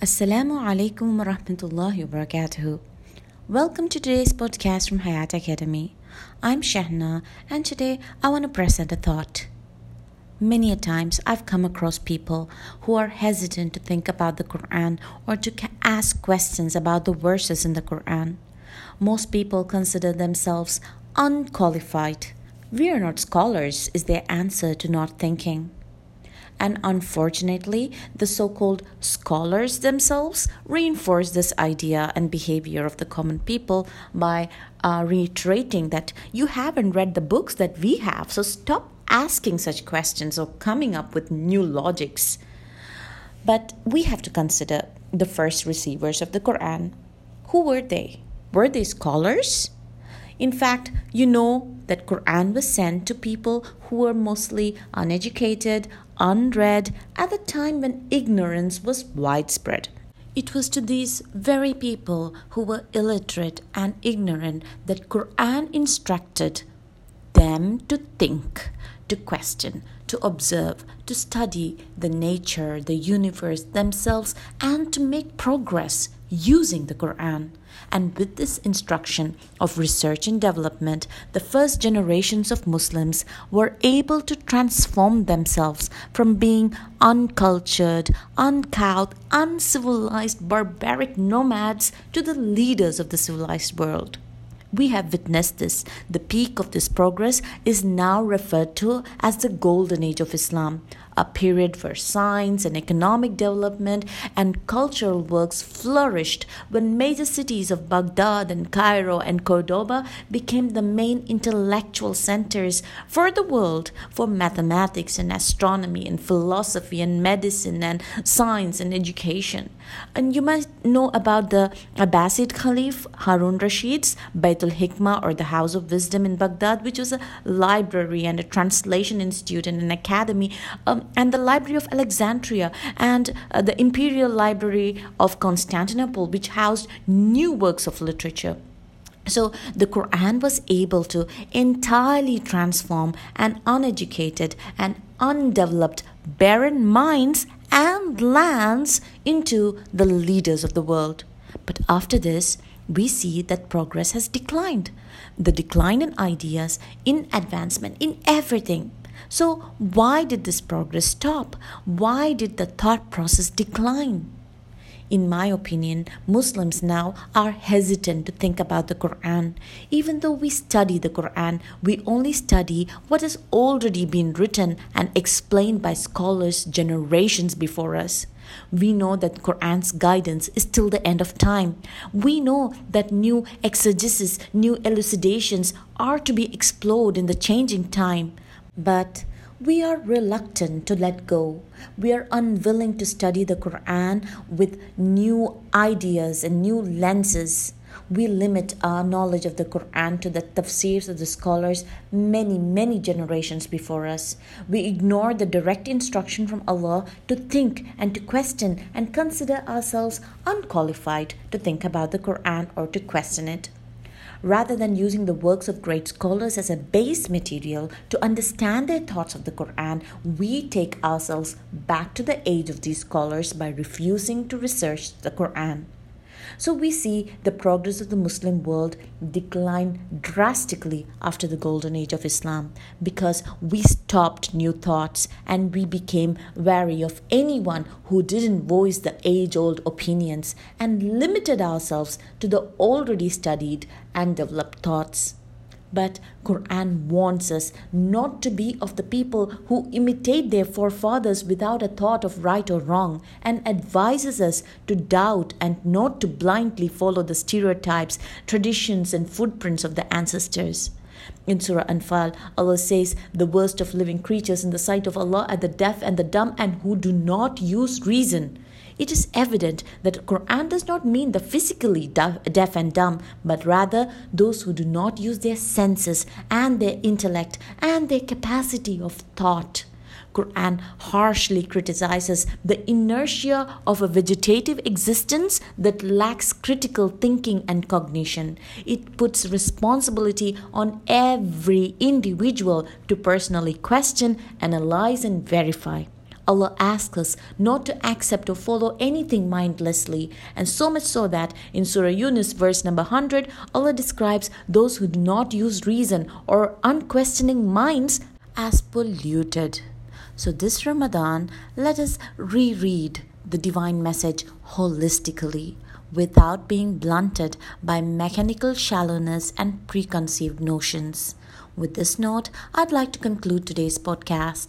Assalamu alaikum wa rahmatullahi wa barakatuhu. Welcome to today's podcast from Hayat Academy. I'm Shahna, and today I want to present a thought. Many a times I've come across people who are hesitant to think about the Quran or to ask questions about the verses in the Quran. Most people consider themselves unqualified. We are not scholars, is their answer to not thinking. And unfortunately, the so called scholars themselves reinforce this idea and behavior of the common people by uh, reiterating that you haven't read the books that we have, so stop asking such questions or coming up with new logics. But we have to consider the first receivers of the Quran. Who were they? Were they scholars? In fact, you know that Quran was sent to people who were mostly uneducated, unread at the time when ignorance was widespread. It was to these very people who were illiterate and ignorant that Quran instructed them to think, to question, to observe, to study the nature, the universe themselves, and to make progress using the Quran. And with this instruction of research and development, the first generations of Muslims were able to transform themselves from being uncultured, uncouth, uncivilized, barbaric nomads to the leaders of the civilized world. We have witnessed this. The peak of this progress is now referred to as the Golden Age of Islam, a period where science and economic development and cultural works flourished when major cities of Baghdad and Cairo and Cordoba became the main intellectual centers for the world for mathematics and astronomy and philosophy and medicine and science and education. And you might know about the Abbasid Caliph Harun Rashid's Baitul Hikmah or the House of Wisdom in Baghdad, which was a library and a translation institute and an academy um, and the Library of Alexandria and uh, the Imperial Library of Constantinople, which housed new works of literature. So the Quran was able to entirely transform an uneducated and undeveloped barren minds and lands into the leaders of the world. But after this, we see that progress has declined. The decline in ideas, in advancement, in everything. So, why did this progress stop? Why did the thought process decline? In my opinion, Muslims now are hesitant to think about the Quran. Even though we study the Quran, we only study what has already been written and explained by scholars generations before us. We know that Quran's guidance is till the end of time. We know that new exegesis, new elucidations are to be explored in the changing time. But we are reluctant to let go. We are unwilling to study the Quran with new ideas and new lenses. We limit our knowledge of the Quran to the tafsirs of the scholars many, many generations before us. We ignore the direct instruction from Allah to think and to question and consider ourselves unqualified to think about the Quran or to question it rather than using the works of great scholars as a base material to understand their thoughts of the Quran, we take ourselves back to the age of these scholars by refusing to research the Quran. So we see the progress of the Muslim world decline drastically after the golden age of Islam because we stopped new thoughts and we became wary of anyone who didn't voice the age old opinions and limited ourselves to the already studied and developed thoughts. But Quran warns us not to be of the people who imitate their forefathers without a thought of right or wrong and advises us to doubt and not to blindly follow the stereotypes, traditions and footprints of the ancestors. In Surah Anfal, Allah says, The worst of living creatures in the sight of Allah are the deaf and the dumb and who do not use reason it is evident that Quran does not mean the physically deaf and dumb, but rather those who do not use their senses and their intellect and their capacity of thought. Quran harshly criticizes the inertia of a vegetative existence that lacks critical thinking and cognition. It puts responsibility on every individual to personally question, analyze, and verify. Allah asks us not to accept or follow anything mindlessly, and so much so that in Surah Yunus, verse number 100, Allah describes those who do not use reason or unquestioning minds as polluted. So, this Ramadan, let us reread the divine message holistically without being blunted by mechanical shallowness and preconceived notions. With this note, I'd like to conclude today's podcast.